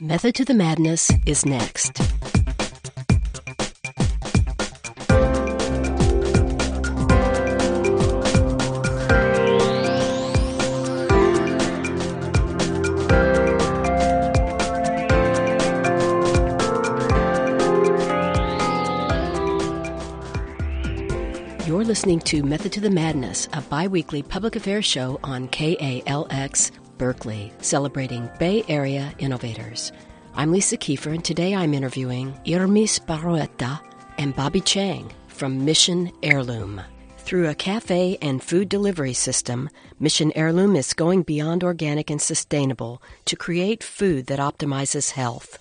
Method to the Madness is next. You're listening to Method to the Madness, a bi weekly public affairs show on KALX Berkeley, celebrating Bay Area innovators. I'm Lisa Kiefer, and today I'm interviewing Yrmis Barroeta and Bobby Chang from Mission Heirloom. Through a cafe and food delivery system, Mission Heirloom is going beyond organic and sustainable to create food that optimizes health.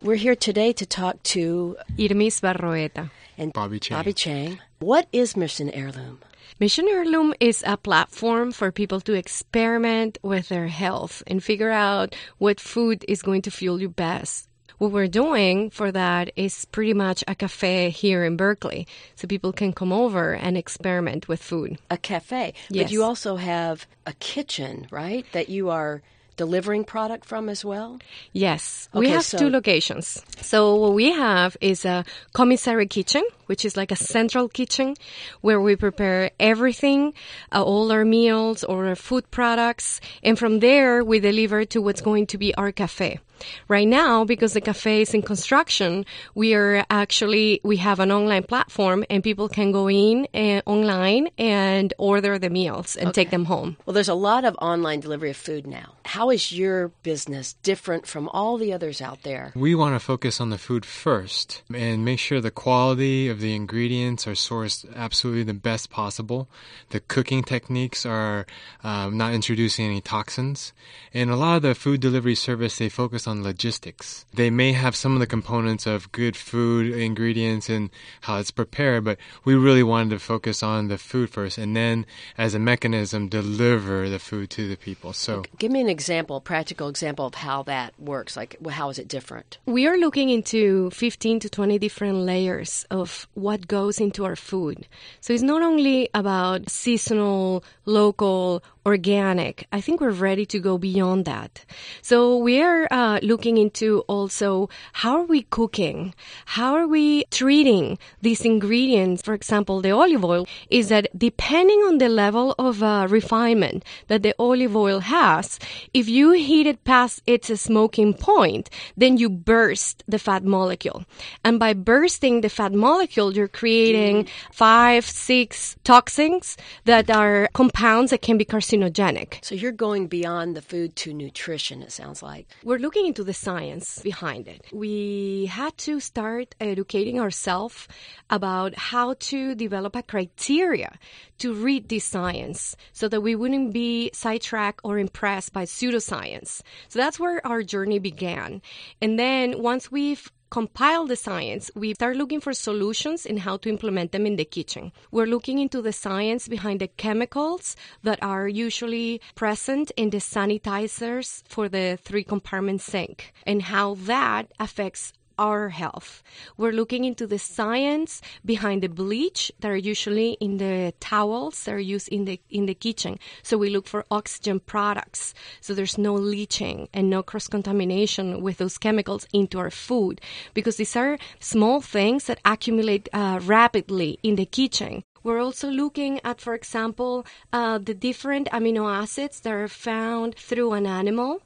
We're here today to talk to Yrmis Barroeta. and Bobby Chang. Bobby Chang. What is Mission Heirloom? Mission Heirloom is a platform for people to experiment with their health and figure out what food is going to fuel you best. What we're doing for that is pretty much a cafe here in Berkeley, so people can come over and experiment with food. A cafe. But you also have a kitchen, right? That you are delivering product from as well? Yes, we have so- two locations. So what we have is a commissary kitchen, which is like a central kitchen where we prepare everything, uh, all our meals or our food products, and from there we deliver to what's going to be our cafe. Right now, because the cafe is in construction, we are actually we have an online platform, and people can go in uh, online and order the meals and take them home. Well, there's a lot of online delivery of food now. How is your business different from all the others out there? We want to focus on the food first and make sure the quality of the ingredients are sourced absolutely the best possible. The cooking techniques are um, not introducing any toxins. And a lot of the food delivery service, they focus on logistics. They may have some of the components of good food ingredients and how it's prepared, but we really wanted to focus on the food first and then as a mechanism deliver the food to the people. So Give me an example, practical example of how that works. Like, how is it different? We are looking into 15 to 20 different layers of what goes into our food. So it's not only about seasonal, local, organic. I think we're ready to go beyond that. So we're uh, looking into also how are we cooking? How are we treating these ingredients? For example, the olive oil is that depending on the level of uh, refinement that the olive oil has, if you heat it past its smoking point, then you burst the fat molecule. And by bursting the fat molecule, you're creating five, six toxins that are compounds that can be carcinogenic. So you're going beyond the food to nutrition, it sounds like. We're looking into the science behind it. We had to start educating ourselves about how to develop a criteria to read this science so that we wouldn't be sidetracked or impressed by pseudoscience. So that's where our journey began. And then once we've compile the science, we start looking for solutions in how to implement them in the kitchen. We're looking into the science behind the chemicals that are usually present in the sanitizers for the three compartment sink and how that affects our health. We're looking into the science behind the bleach that are usually in the towels that are used in the in the kitchen. So we look for oxygen products, so there's no leaching and no cross contamination with those chemicals into our food, because these are small things that accumulate uh, rapidly in the kitchen. We're also looking at, for example, uh, the different amino acids that are found through an animal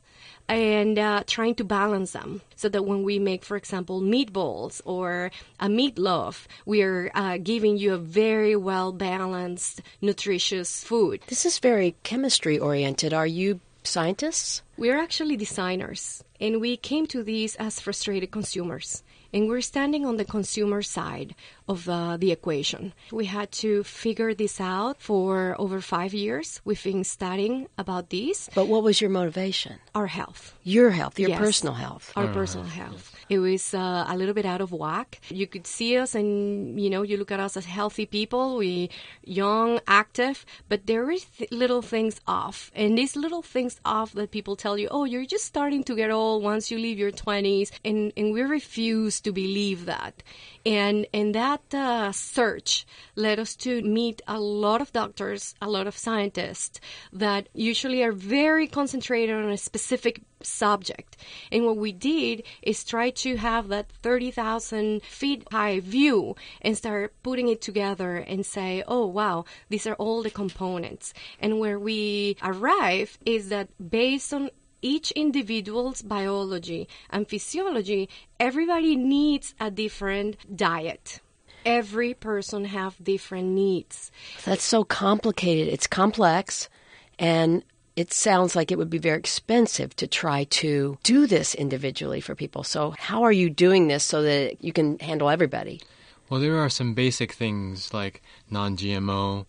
and uh, trying to balance them so that when we make, for example, meatballs or a meatloaf, we are uh, giving you a very well balanced, nutritious food. This is very chemistry oriented. Are you scientists? We're actually designers, and we came to these as frustrated consumers. And we're standing on the consumer side of uh, the equation. We had to figure this out for over five years. We've been studying about this, But what was your motivation? our health. Your health, your Yes. personal health. our personal health. It was uh, a little bit out of whack. You could see us, and you know, you look at us as healthy people, we young, active, but there is th- little things off, and these little things off that people tell you, oh, you're just starting to get old once you leave your 20s, and and we refuse to believe that, and and that uh, search led us to meet a lot of doctors, a lot of scientists that usually are very concentrated on a specific subject. And what we did is try to have that 30,000 feet high view and start putting it together and say, oh, wow, these are all the components. And where we arrive is that based on each individual's biology and physiology, everybody needs a different diet every person have different needs. That's so complicated. It's complex and it sounds like it would be very expensive to try to do this individually for people. So, how are you doing this so that you can handle everybody? Well, there are some basic things like non GMO,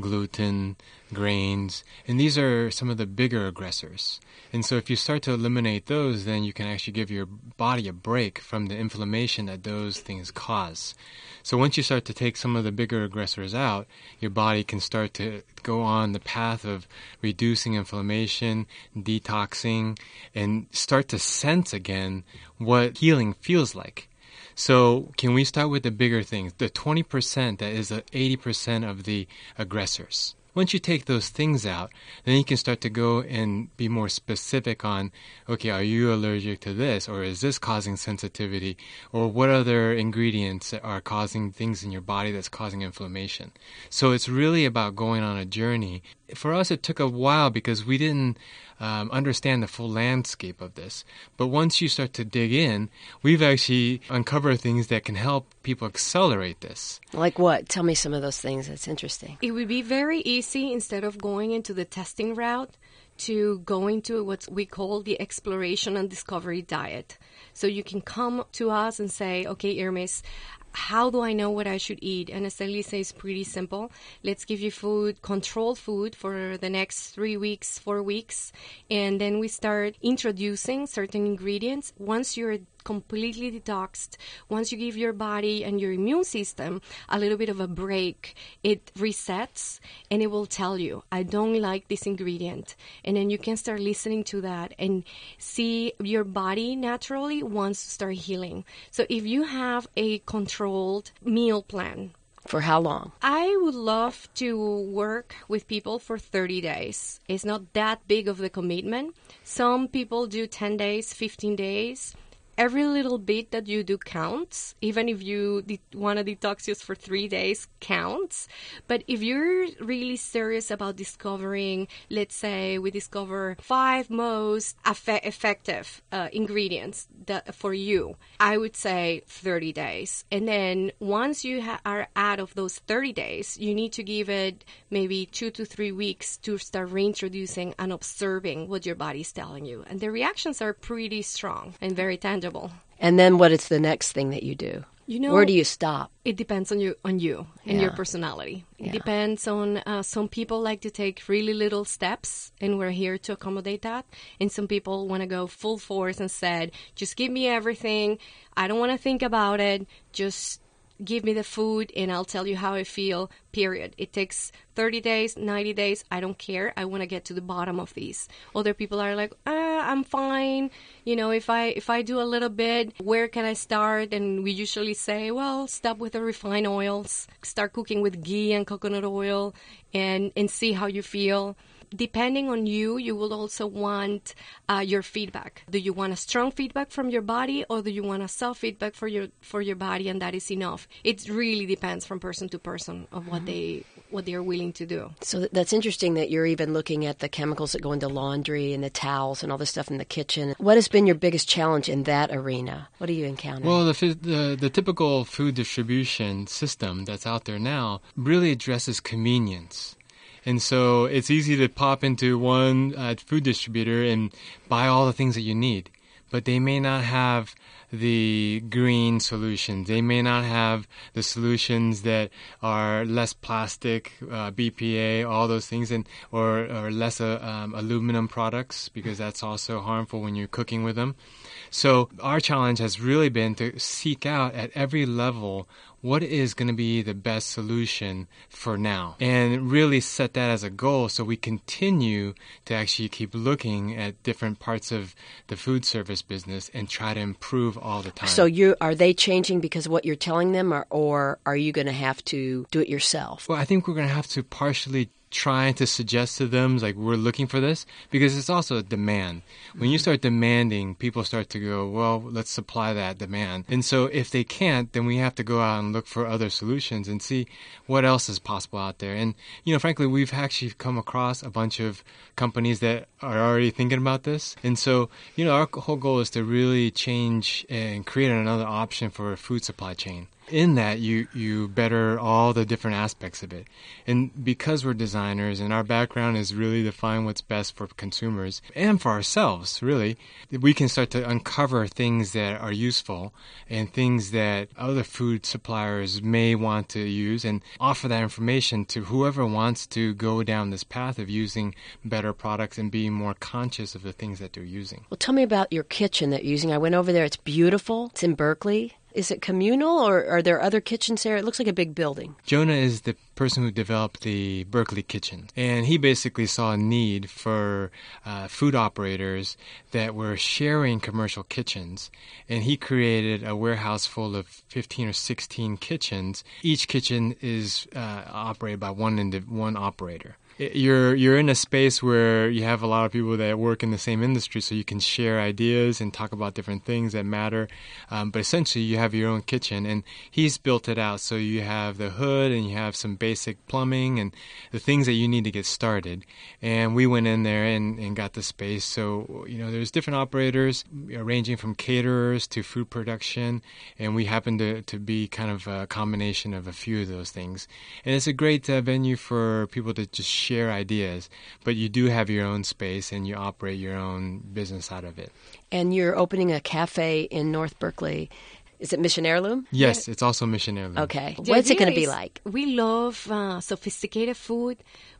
gluten, grains, and these are some of the bigger aggressors. And so if you start to eliminate those, then you can actually give your body a break from the inflammation that those things cause. So once you start to take some of the bigger aggressors out, your body can start to go on the path of reducing inflammation, detoxing, and start to sense again what healing feels like. So, can we start with the bigger things? The 20% that is 80% of the aggressors. Once you take those things out, then you can start to go and be more specific on, okay, are you allergic to this? Or is this causing sensitivity? Or what other ingredients are causing things in your body that's causing inflammation? So it's really about going on a journey. For us, it took a while because we didn't um, understand the full landscape of this. But once you start to dig in, we've actually uncovered things that can help people accelerate this. Like what? Tell me some of those things. That's interesting. It would be very easy instead of going into the testing route to go into what we call the exploration and discovery diet. So you can come to us and say, okay, Yrmis, how do I know what I should eat? And as Elisa is pretty simple. Let's give you food, controlled food for the next three weeks, four weeks. And then we start introducing certain ingredients. Once you're completely detoxed, once you give your body and your immune system a little bit of a break, it resets and it will tell you, I don't like this ingredient. And then you can start listening to that and see your body naturally wants to start healing. So if you have a controlled meal plan, for how long? I would love to work with people for 30 days. It's not that big of the commitment. Some people do 10 days, 15 days every little bit that you do counts. Even if you de- want to detox just for three days, counts. But if you're really serious about discovering, let's say we discover five most effe- effective uh, ingredients that for you, I would say 30 days. And then once you ha- are out of those 30 days, you need to give it maybe two to three weeks to start reintroducing and observing what your body's telling you. And the reactions are pretty strong and very tangible and then what is the next thing that you do? You know, where do you stop? It depends on you, on you and Yeah. your personality. It Yeah. depends on. Uh, some people like to take really little steps, and we're here to accommodate that. And some people want to go full force and said, "Just give me everything. I don't want to think about it. Just give me the food, and I'll tell you how I feel." Period. It takes 30 days, 90 days. I don't care. I want to get to the bottom of these. Other people are like, I'm fine. You know, if I if I do a little bit, where can I start? And we usually say, well, stop with the refined oils, start cooking with ghee and coconut oil, and and see how you feel. Depending on you, you will also want uh, your feedback. Do you want a strong feedback from your body, or do you want a soft feedback for your for your body, and that is enough? It really depends from person to person of what they what they are willing to do. So that's interesting that you're even looking at the chemicals that go into laundry and the towels and all this stuff in the kitchen. What has been your biggest challenge in that arena? What do you encounter? Well, the, the the typical food distribution system that's out there now really addresses convenience. And so it's easy to pop into one uh, food distributor and buy all the things that you need, but they may not have the green solutions. They may not have the solutions that are less plastic, uh, BPA, all those things, and or, or less uh, um, aluminum products because that's also harmful when you're cooking with them. So our challenge has really been to seek out at every level what is going to be the best solution for now and really set that as a goal so we continue to actually keep looking at different parts of the food service business and try to improve all the time. So you are they changing because of what you're telling them or, or are you going to have to do it yourself? Well, I think we're going to have to partially trying to suggest to them like we're looking for this because it's also a demand. When you mm-hmm. start demanding, people start to go, well, let's supply that demand. And so if they can't, then we have to go out and look for other solutions and see what else is possible out there. And you know, frankly, we've actually come across a bunch of companies that are already thinking about this. And so, you know, our whole goal is to really change and create another option for a food supply chain in that you you better all the different aspects of it. And because we're designers and our background is really to find what's best for consumers and for ourselves really we can start to uncover things that are useful and things that other food suppliers may want to use and offer that information to whoever wants to go down this path of using better products and being more conscious of the things that they're using. Well tell me about your kitchen that you're using. I went over there. It's beautiful. It's in berkeley is it communal or are there other kitchens there? It looks like a big building. Jonah is the person who developed the Berkeley kitchen. And he basically saw a need for uh, food operators that were sharing commercial kitchens. And he created a warehouse full of 15 or 16 kitchens. Each kitchen is uh, operated by one, one operator you're you're in a space where you have a lot of people that work in the same industry, so you can share ideas and talk about different things that matter. Um, but essentially, you have your own kitchen, and he's built it out so you have the hood and you have some basic plumbing and the things that you need to get started. And we went in there and, and got the space. So you know, there's different operators ranging from caterers to food production, and we happen to to be kind of a combination of a few of those things. And it's a great uh, venue for people to just share ideas, but you do have your own space and you operate your own business out of it. And you're opening a cafe in North Berkeley. Is it Mission Heirloom? Yes, it's also Mission Heirloom. Okay. What's it going to be like? We love uh, sophisticated food,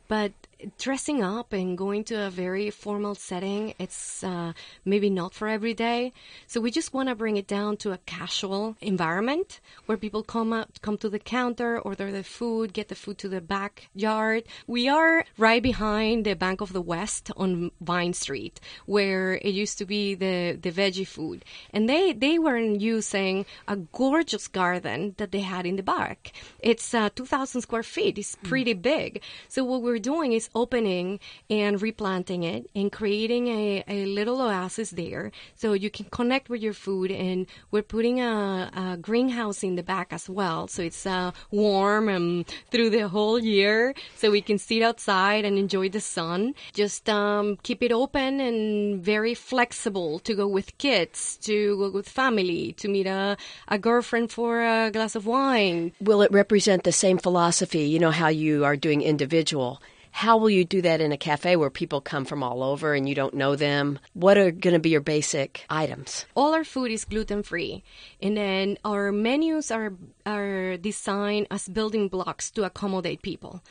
but dressing up and going to a very formal setting, it's uh, maybe not for every day. So we just want to bring it down to a casual environment where people come up, come to the counter, order the food, get the food to the backyard. We are right behind the Bank of the West on Vine Street, where it used to be the, the veggie food. And they, they were using a gorgeous garden that they had in the back. It's uh, 2,000 square feet. It's pretty mm. big. So what we're doing is opening and replanting it and creating a, a little oasis there so you can connect with your food. And we're putting a, a greenhouse in the back as well. So it's uh, warm through the whole year so we can sit outside and enjoy the sun. Just um, keep it open and very flexible to go with kids, to go with family, to meet a, a girlfriend for a glass of wine. Will it represent the same philosophy? You know how you are doing individual how will you do that in a cafe where people come from all over and you don't know them? What are going to be your basic items? All our food is gluten free, and then our menus are are designed as building blocks to accommodate people.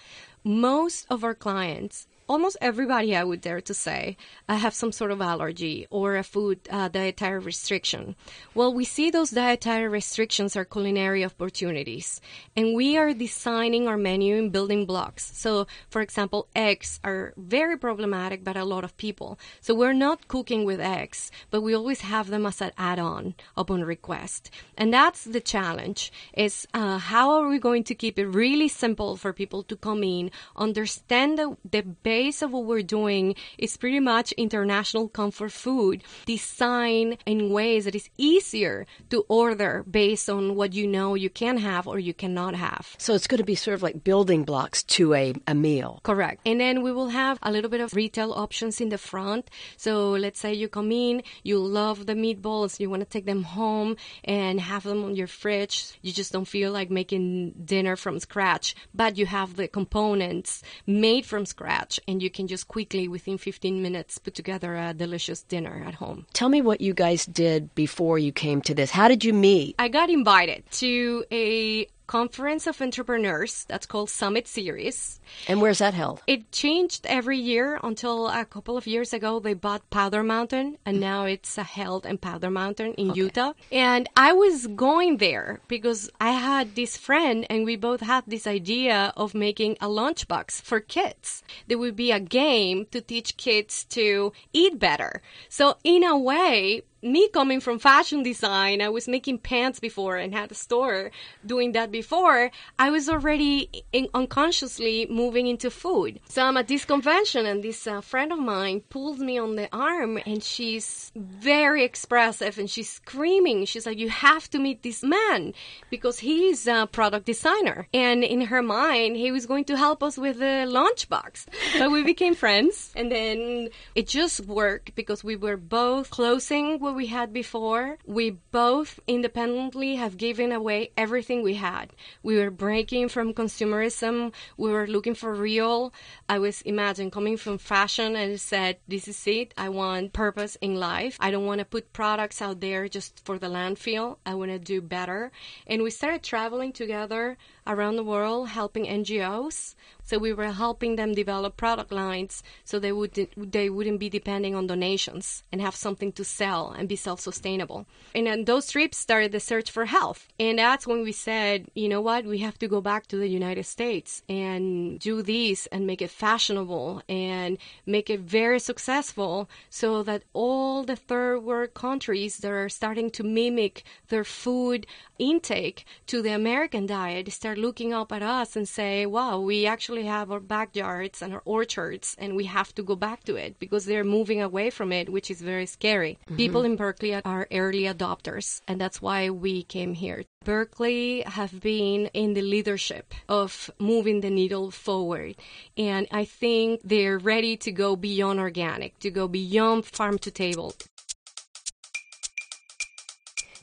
Most of our clients almost everybody, I would dare to say, uh, have some sort of allergy or a food uh, dietary restriction. Well, we see those dietary restrictions are culinary opportunities, and we are designing our menu in building blocks. So, for example, eggs are very problematic by a lot of people. So we're not cooking with eggs, but we always have them as an add-on upon request, and that's the challenge: is uh, how are we going to keep it really simple for people to come in, understand the, the base of what we're doing is pretty much international comfort food designed in ways that is easier to order based on what you know you can have or you cannot have. So it's going to be sort of like building blocks to a, a meal. Correct. And then we will have a little bit of retail options in the front. So let's say you come in, you love the meatballs, you want to take them home and have them on your fridge. You just don't feel like making dinner from scratch, but you have the components made from scratch and you can just quickly, within 15 minutes, put together a delicious dinner at home. Tell me what you guys did before you came to this. How did you meet? I got invited to a conference of entrepreneurs that's called Summit Series. And where's that held? It changed every year until a couple of years ago they bought Powder Mountain and now it's held in Powder Mountain in okay. Utah. And I was going there because I had this friend and we both had this idea of making a lunchbox for kids. There would be a game to teach kids to eat better. So in a way, me coming from fashion design, I was making pants before and had a store doing that before. I was already in, unconsciously moving into food. So I'm at this convention, and this uh, friend of mine pulls me on the arm, and she's very expressive, and she's screaming. She's like, "You have to meet this man because he's a product designer." And in her mind, he was going to help us with the lunchbox. So we became friends, and then it just worked because we were both closing what we had before. We both independently have given away everything we had. We were breaking from consumerism. We were looking for real. I was imagine coming from fashion and said, "This is it. I want purpose in life. I don't want to put products out there just for the landfill. I want to do better." And we started traveling together around the world helping NGOs. So we were helping them develop product lines so they would they wouldn't be depending on donations and have something to sell and be self-sustainable. And then those trips started the search for health. And that's when we said, you know what, we have to go back to the United States and do this and make it fashionable and make it very successful so that all the third world countries that are starting to mimic their food intake to the American diet start looking up at us and say, wow, we actually have our backyards and our orchards and we have to go back to it because they're moving away from it, which is very scary. Mm-hmm. People in Berkeley are early adopters and that's why we came here. Berkeley have been in the leadership of moving the needle forward. And I think they're ready to go beyond organic, to go beyond farm to table.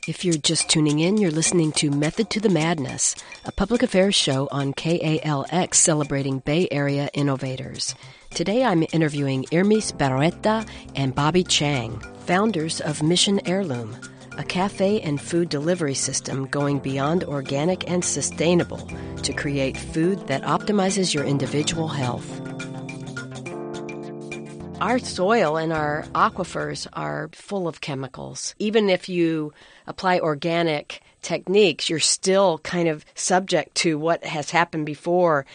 If you're just tuning in, you're listening to Method to the Madness, a public affairs show on KALX celebrating Bay Area innovators. Today I'm interviewing Yrmis Barroeta and Bobby Chang, founders of Mission Heirloom, a cafe and food delivery system going beyond organic and sustainable to create food that optimizes your individual health. Our soil and our aquifers are full of chemicals. Even if you apply organic techniques, you're still kind of subject to what has happened before.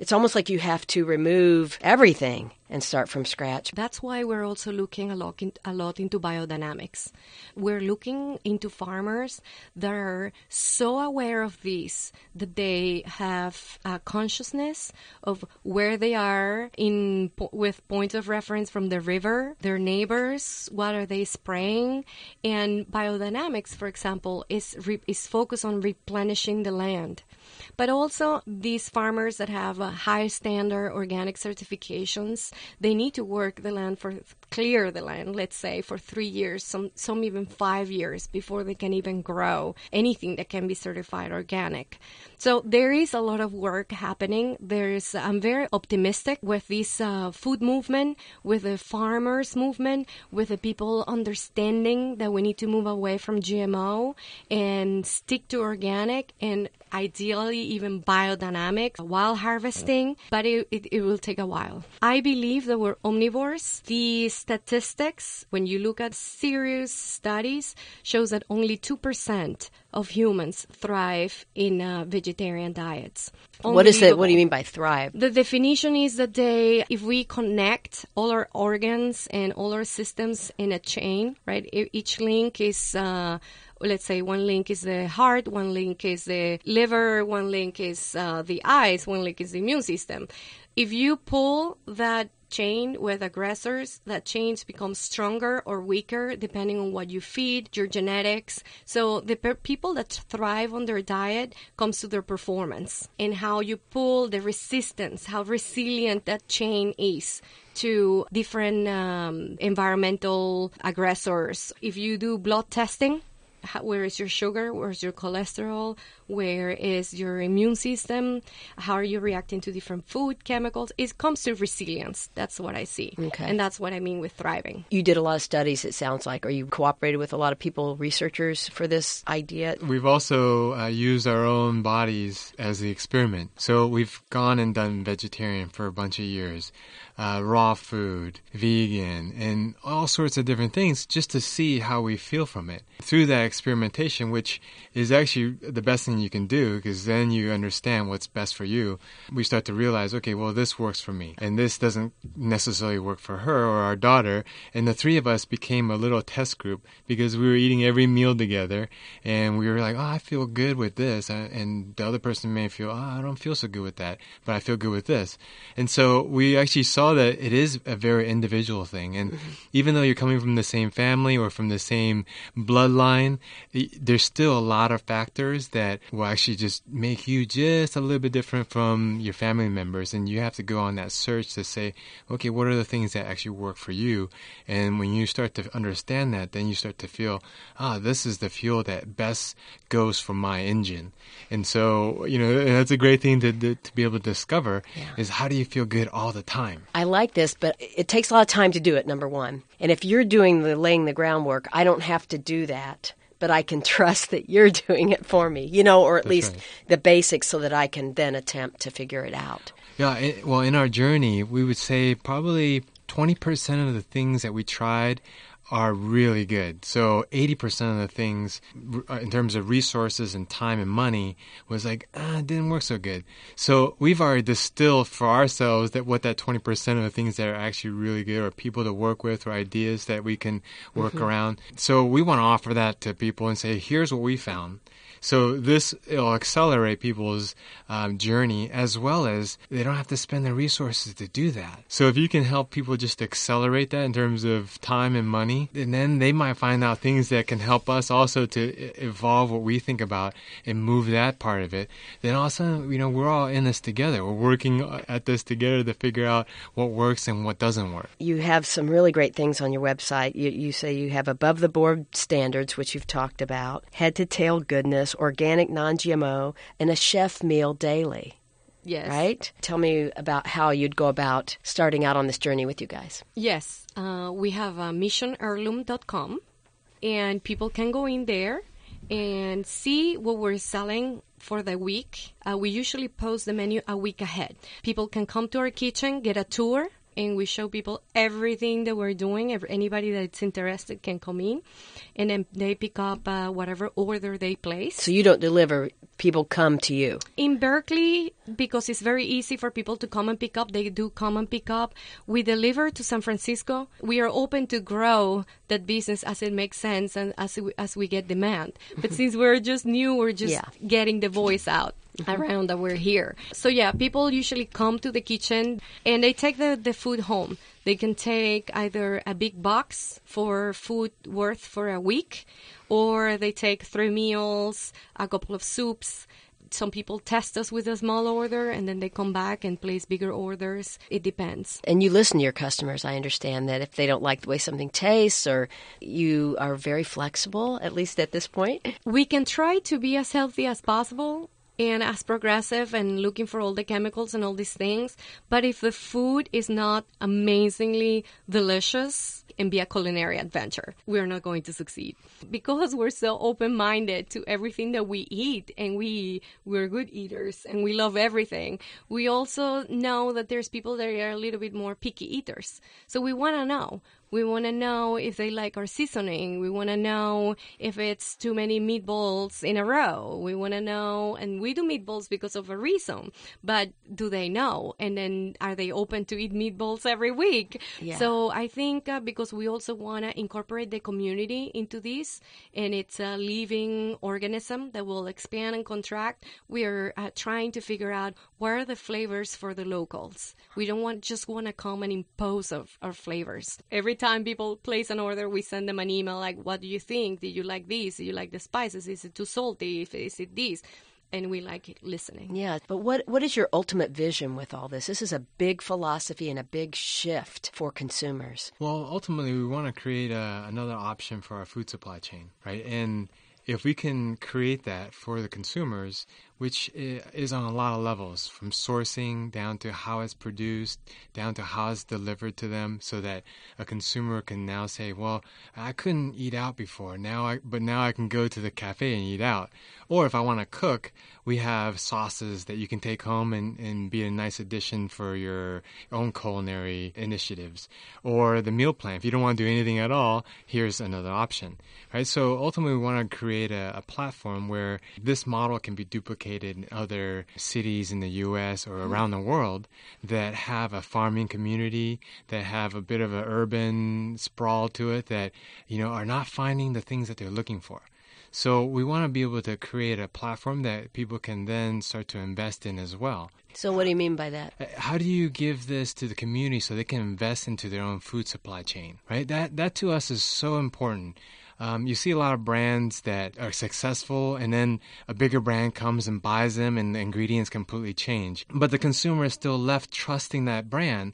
It's almost like you have to remove everything and start from scratch. That's why we're also looking a lot, in, a lot into biodynamics. We're looking into farmers that are so aware of this that they have a consciousness of where they are in with points of reference from the river, their neighbors, what are they spraying, and biodynamics, for example, is re- is focused on replenishing the land but also these farmers that have a high standard organic certifications, they need to work the land for clear the land, let's say, for three years, some some even five years before they can even grow anything that can be certified organic. So there is a lot of work happening. There's I'm very optimistic with this uh, food movement, with the farmers movement, with the people understanding that we need to move away from GMO and stick to organic and ideally even biodynamic wild harvesting, but it, it, it will take a while. I believe that we're omnivores. The statistics, when you look at serious studies, shows that only 2% of humans thrive in uh, vegetarian diets. What is it? What do you mean by thrive? The definition is that they, if we connect all our organs and all our systems in a chain, right? Each link is. Uh, let's say one link is the heart, one link is the liver, one link is uh, the eyes, one link is the immune system. If you pull that chain with aggressors, that chains become stronger or weaker depending on what you feed, your genetics. So the per- people that thrive on their diet comes to their performance and how you pull the resistance, how resilient that chain is to different um, environmental aggressors. If you do blood testing, where is your sugar, where's your cholesterol, where is your immune system, how are you reacting to different food chemicals. It comes to resilience. That's what I see, Okay. and that's what I mean with thriving. You did a lot of studies, it sounds like, or you cooperated with a lot of people, researchers, for this idea. We've also uh, used our own bodies as the experiment. So we've gone and done vegetarian for a bunch of years, uh, raw food, vegan, and all sorts of different things just to see how we feel from it. Through that experimentation, which is actually the best thing you can do because then you understand what's best for you, we start to realize, okay, well, this works for me, and this doesn't necessarily work for her or our daughter. And the three of us became a little test group because we were eating every meal together, and we were like, oh, I feel good with this, uh, and the other person may feel, oh, I don't feel so good with that, but I feel good with this. And so we actually saw that it is a very individual thing, and even though you're coming from the same family or from the same bloodline, there's still a lot of factors that will actually just make you just a little bit different from your family members, and you have to go on that search to say, okay, what are the things that actually work for you? And when you start to understand that, then you start to feel, ah, this is the fuel that best goes for my engine. And so, you know, that's a great thing to, to, to be able to discover is how do you feel good all the time? I like this, but it takes a lot of time to do it, number one. And if you're doing the laying the groundwork, I don't have to do that. But I can trust that you're doing it for me, you know, or at least right. the basics so that I can then attempt to figure it out. Yeah, it, well, in our journey, we would say probably 20% of the things that we tried are really good. So 80% of the things in terms of resources and time and money was like, ah, it didn't work so good. So we've already distilled for ourselves that what that 20% of the things that are actually really good are people to work with or ideas that we can work around. So we want to offer that to people and say, here's what we found. So this will accelerate people's um, journey as well as they don't have to spend the resources to do that. So if you can help people just accelerate that in terms of time and money, and then they might find out things that can help us also to evolve what we think about and move that part of it. Then all of a sudden, you know, we're all in this together. We're working at this together to figure out what works and what doesn't work. You have some really great things on your website. You, you say you have above the board standards, which you've talked about, head to tail goodness, organic, non GMO, and a chef meal daily. Yes. Right? Tell me about how you'd go about starting out on this journey with you guys. Yes, uh, we have uh, missionheirloom.com, and people can go in there and see what we're selling for the week. Uh, we usually post the menu a week ahead. People can come to our kitchen, get a tour, and we show people everything that we're doing. Every, anybody that's interested can come in, and then they pick up uh, whatever order they place. So you don't deliver, people come to you. In Berkeley, because it's very easy for people to come and pick up, they do come and pick up. We deliver to San Francisco. We are open to grow that business as it makes sense and as we, as we get demand. But since we're just new, we're just Yeah. getting the voice out. Around that we're here. So, yeah, people usually come to the kitchen and they take the, the food home. They can take either a big box for food worth for a week, or they take three meals, a couple of soups, some people test us with a small order and then they come back and place bigger orders. It depends. And you listen to your customers. I understand that if they don't like the way something tastes, or you are very flexible, at least at this point. We can try to be as healthy as possible and as progressive and looking for all the chemicals and all these things. But if the food is not amazingly delicious and be a culinary adventure, we're not going to succeed. Because we're so open minded to everything that we eat and we we're good eaters and we love everything. We also know that there's people that are a little bit more picky eaters. So we wanna know. We want to know if they like our seasoning. We want to know if it's too many meatballs in a row. We want to know, and we do meatballs because of a reason, but do they know? And then are they open to eat meatballs every week? Yeah. So I think uh, because we also want to incorporate the community into this, and it's a living organism that will expand and contract, we are uh, trying to figure out what are the flavors for the locals. We don't want just want to come and impose of our flavors. Every time people place an order, we send them an email like, "What do you think? Did you like this? Do you like the spices? Is it too salty? Is it this?" And we like it listening. Yeah, but what what is your ultimate vision with all this? This is a big philosophy and a big shift for consumers. Well, ultimately, we want to create a, another option for our food supply chain, right? And if we can create that for the consumers, which is on a lot of levels from sourcing down to how it's produced, down to how it's delivered to them, so that a consumer can now say, Well, I couldn't eat out before, now I, but now I can go to the cafe and eat out. Or if I want to cook, we have sauces that you can take home and, and be a nice addition for your own culinary initiatives. Or the meal plan. If you don't want to do anything at all, here's another option. Right? So ultimately, we want to create a, a platform where this model can be duplicated in other cities in the U.S. or around the world that have a farming community, that have a bit of an urban sprawl to it, that you know are not finding the things that they're looking for. So we want to be able to create a platform that people can then start to invest in as well. So what do you mean by that? Uh, how do you give this to the community so they can invest into their own food supply chain? Right? That that to us is so important. Um, you see a lot of brands that are successful, and then a bigger brand comes and buys them, and the ingredients completely change. But the consumer is still left trusting that brand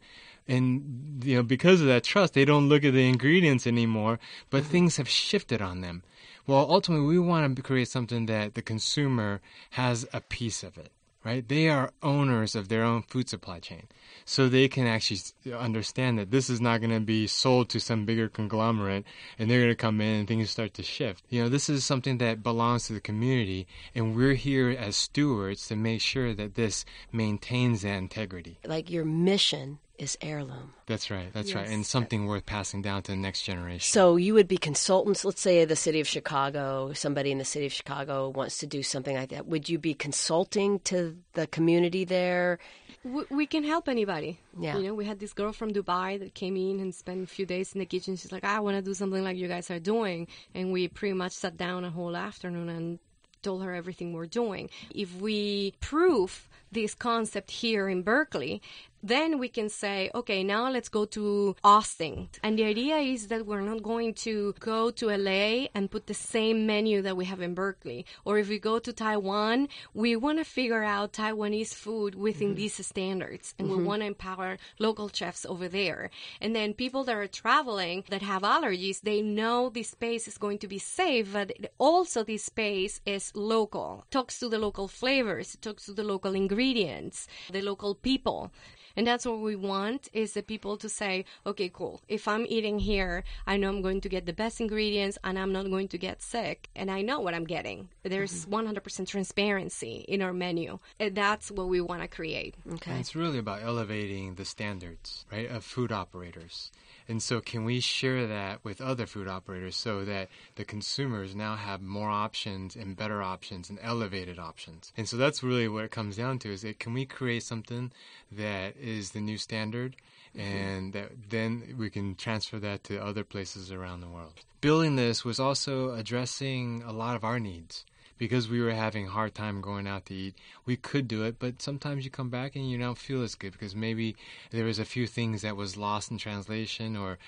and you know because of that trust they don't look at the ingredients anymore but mm-hmm. things have shifted on them well, ultimately, we want to create something that the consumer has a piece of it, right? They are owners of their own food supply chain. So they can actually understand that this is not going to be sold to some bigger conglomerate and they're going to come in and things start to shift. You know, this is something that belongs to the community and we're here as stewards to make sure that this maintains that integrity. Like your mission is heirloom. That's right. That's yes. right. And something worth passing down to the next generation. So you would be consultants. Let's say the city of Chicago, somebody in the city of Chicago wants to do something like that. Would you be consulting to the community there? We can help anybody. Yeah. You know, we had this girl from Dubai that came in and spent a few days in the kitchen. She's like, I want to do something like you guys are doing. And we pretty much sat down a whole afternoon and told her everything we're doing. If we prove this concept here in Berkeley, then we can say, okay, now let's go to Austin. And the idea is that we're not going to go to LA and put the same menu that we have in Berkeley. Or if we go to Taiwan, we want to figure out Taiwanese food within mm-hmm. these standards. And mm-hmm. we want to empower local chefs over there. And then people that are traveling that have allergies, they know this space is going to be safe, but also this space is local. talks to the local flavors, talks to the local ingredients, the local people. And that's what we want is the people to say, okay, cool. If I'm eating here, I know I'm going to get the best ingredients and I'm not going to get sick. And I know what I'm getting. There's mm-hmm. 100% transparency in our menu. And that's what we want to create. Okay. And it's really about elevating the standards, right, of food operators. And so, can we share that with other food operators so that the consumers now have more options and better options and elevated options? And so, that's really what it comes down to: is that can we create something that is the new standard, mm-hmm. and that then we can transfer that to other places around the world. Building this was also addressing a lot of our needs because we were having a hard time going out to eat, we could do it, but sometimes you come back and you don't feel as good because maybe there was a few things that was lost in translation or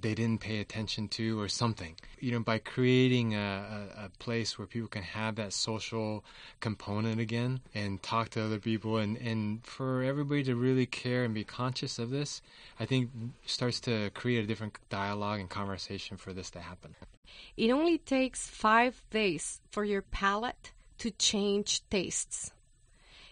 they didn't pay attention to or something. You know, by creating a, a, a place where people can have that social component again and talk to other people and, and for everybody to really care and be conscious of this, I think starts to create a different dialogue and conversation for this to happen. It only takes five days for your palate to change tastes.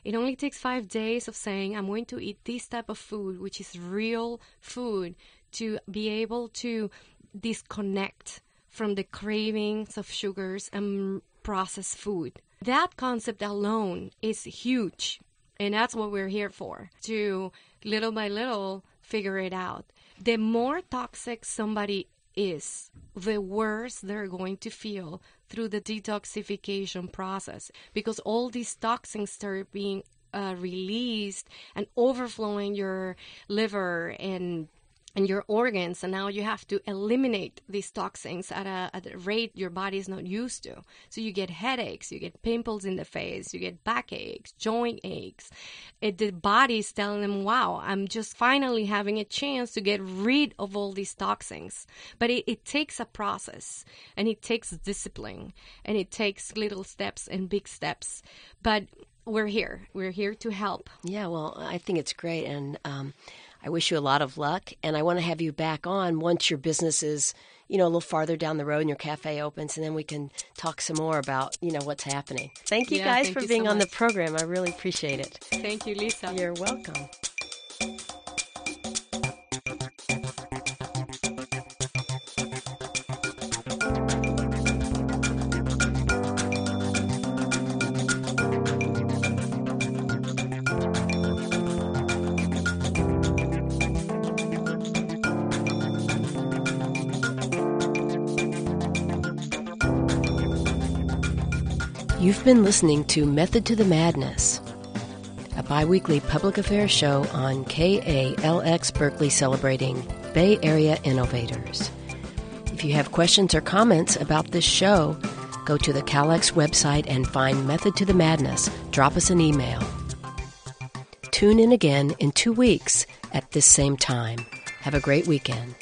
It only takes five days of saying, I'm going to eat this type of food, which is real food, to be able to disconnect from the cravings of sugars and processed food. That concept alone is huge. And that's what we're here for to little by little figure it out. The more toxic somebody is, the worse they're going to feel through the detoxification process because all these toxins start being uh, released and overflowing your liver and and your organs and now you have to eliminate these toxins at a, at a rate your body is not used to. So you get headaches you get pimples in the face you get backaches joint aches. It, the body is telling them wow i'm just finally having a chance to get rid of all these toxins. But it, it takes a process and it takes discipline and it takes little steps and big steps. But we're here. We're here to help. Yeah well i think it's great and um, I wish you a lot of luck, and I want to have you back on once your business is you know, a little farther down the road and your cafe opens, and then we can talk some more about, you know, what's happening. Thank you Yeah, guys thank for you being so on the program. I really appreciate it. Thank you, Lisa. You're welcome. You've been listening to Method to the Madness, a biweekly public affairs show on KALX Berkeley celebrating Bay Area innovators. If you have questions or comments about this show, go to the KALX website and find Method to the Madness. Drop us an email. Tune in again in two weeks at this same time. Have a great weekend.